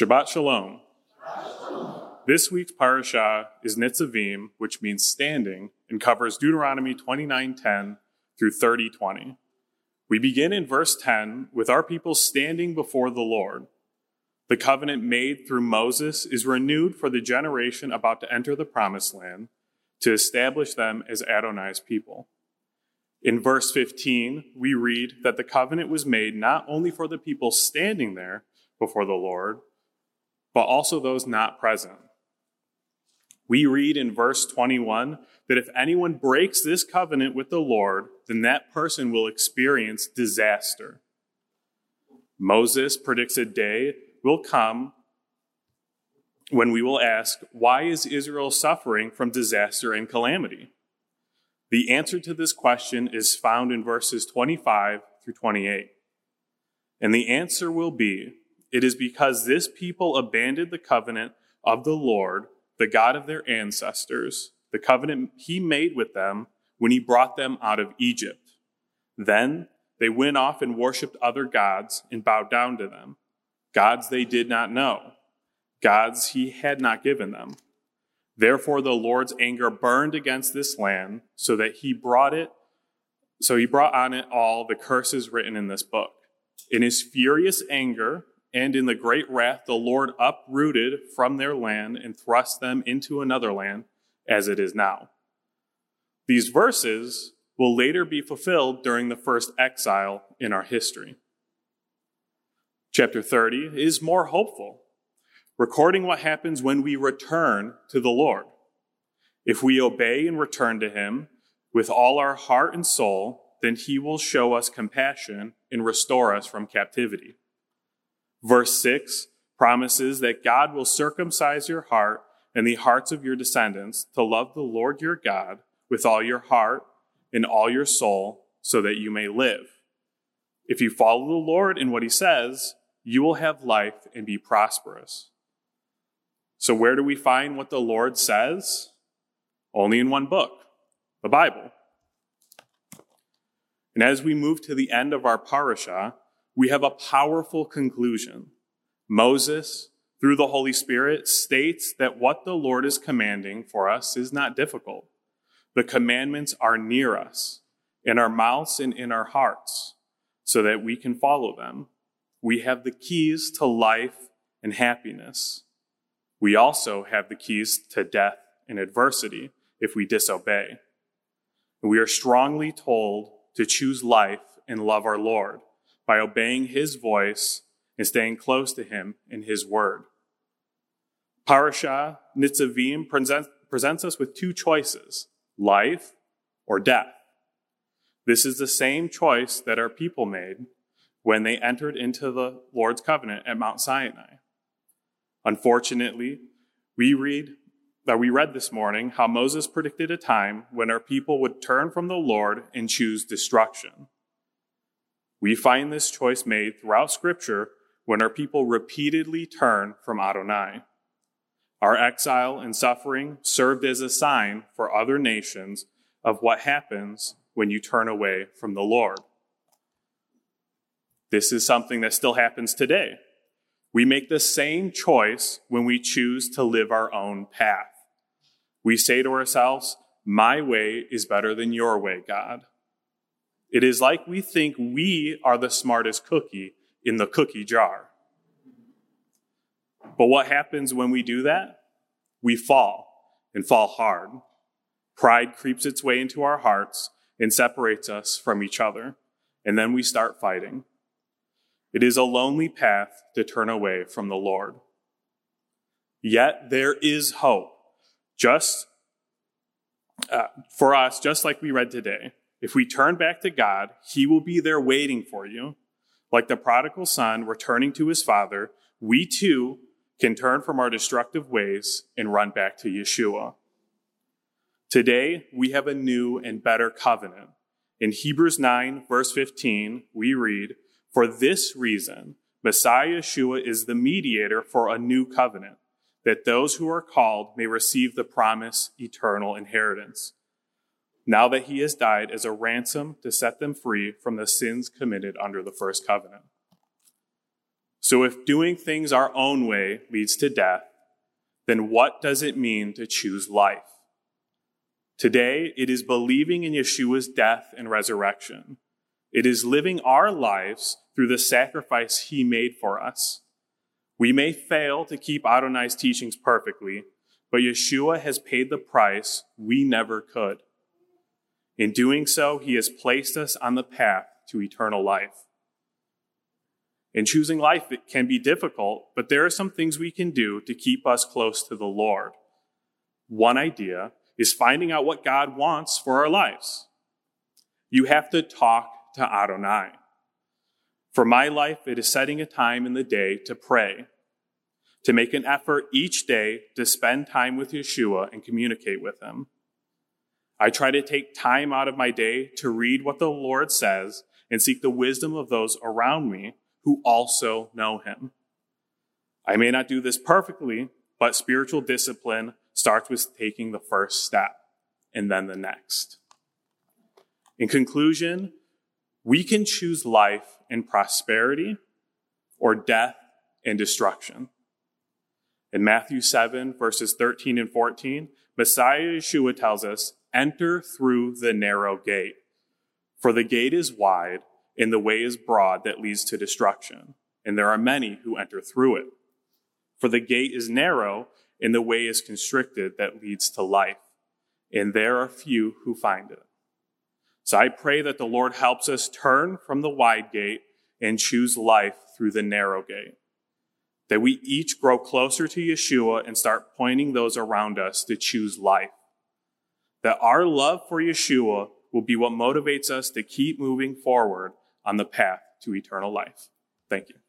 Shabbat Shalom. This week's parasha is Nitzavim, which means standing, and covers Deuteronomy 29:10 through 30:20. We begin in verse 10 with our people standing before the Lord. The covenant made through Moses is renewed for the generation about to enter the promised land to establish them as Adonai's people. In verse 15, we read that the covenant was made not only for the people standing there before the Lord, but also those not present. We read in verse 21 that if anyone breaks this covenant with the Lord, then that person will experience disaster. Moses predicts a day will come when we will ask, Why is Israel suffering from disaster and calamity? The answer to this question is found in verses 25 through 28. And the answer will be, It is because this people abandoned the covenant of the Lord the God of their ancestors, the covenant he made with them when he brought them out of Egypt. Then they went off and worshiped other gods and bowed down to them, gods they did not know, gods he had not given them. Therefore the Lord's anger burned against this land so that he brought it so he brought on it all the curses written in this book. In his furious anger, and in the great wrath, the Lord uprooted from their land and thrust them into another land as it is now. These verses will later be fulfilled during the first exile in our history. Chapter 30 is more hopeful, recording what happens when we return to the Lord. If we obey and return to Him with all our heart and soul, then He will show us compassion and restore us from captivity. Verse 6 promises that God will circumcise your heart and the hearts of your descendants to love the Lord your God with all your heart and all your soul so that you may live. If you follow the Lord in what he says, you will have life and be prosperous. So, where do we find what the Lord says? Only in one book, the Bible. And as we move to the end of our parasha, we have a powerful conclusion. Moses, through the Holy Spirit, states that what the Lord is commanding for us is not difficult. The commandments are near us, in our mouths and in our hearts, so that we can follow them. We have the keys to life and happiness. We also have the keys to death and adversity if we disobey. we are strongly told to choose life and love our Lord by obeying his voice and staying close to him in his word. Parasha Nitzavim presents us with two choices life or death. This is the same choice that our people made when they entered into the Lord's covenant at Mount Sinai. Unfortunately, we read that we read this morning how Moses predicted a time when our people would turn from the Lord and choose destruction. We find this choice made throughout Scripture when our people repeatedly turn from Adonai. Our exile and suffering served as a sign for other nations of what happens when you turn away from the Lord. This is something that still happens today. We make the same choice when we choose to live our own path. We say to ourselves, My way is better than your way, God. It is like we think we are the smartest cookie in the cookie jar. But what happens when we do that? We fall and fall hard. Pride creeps its way into our hearts and separates us from each other, and then we start fighting. It is a lonely path to turn away from the Lord. Yet there is hope, just uh, for us, just like we read today. If we turn back to God, He will be there waiting for you. Like the prodigal son returning to his father, we too can turn from our destructive ways and run back to Yeshua. Today, we have a new and better covenant. In Hebrews 9, verse 15, we read, For this reason, Messiah Yeshua is the mediator for a new covenant, that those who are called may receive the promised eternal inheritance now that he has died as a ransom to set them free from the sins committed under the first covenant. So if doing things our own way leads to death, then what does it mean to choose life? Today, it is believing in Yeshua's death and resurrection. It is living our lives through the sacrifice he made for us. We may fail to keep Adonai's teachings perfectly, but Yeshua has paid the price we never could. In doing so, he has placed us on the path to eternal life. In choosing life, it can be difficult, but there are some things we can do to keep us close to the Lord. One idea is finding out what God wants for our lives. You have to talk to Adonai. For my life, it is setting a time in the day to pray, to make an effort each day to spend time with Yeshua and communicate with him. I try to take time out of my day to read what the Lord says and seek the wisdom of those around me who also know him. I may not do this perfectly, but spiritual discipline starts with taking the first step and then the next. In conclusion, we can choose life and prosperity or death and destruction. In Matthew 7, verses 13 and 14, Messiah Yeshua tells us, enter through the narrow gate. For the gate is wide and the way is broad that leads to destruction, and there are many who enter through it. For the gate is narrow and the way is constricted that leads to life, and there are few who find it. So I pray that the Lord helps us turn from the wide gate and choose life through the narrow gate. That we each grow closer to Yeshua and start pointing those around us to choose life. That our love for Yeshua will be what motivates us to keep moving forward on the path to eternal life. Thank you.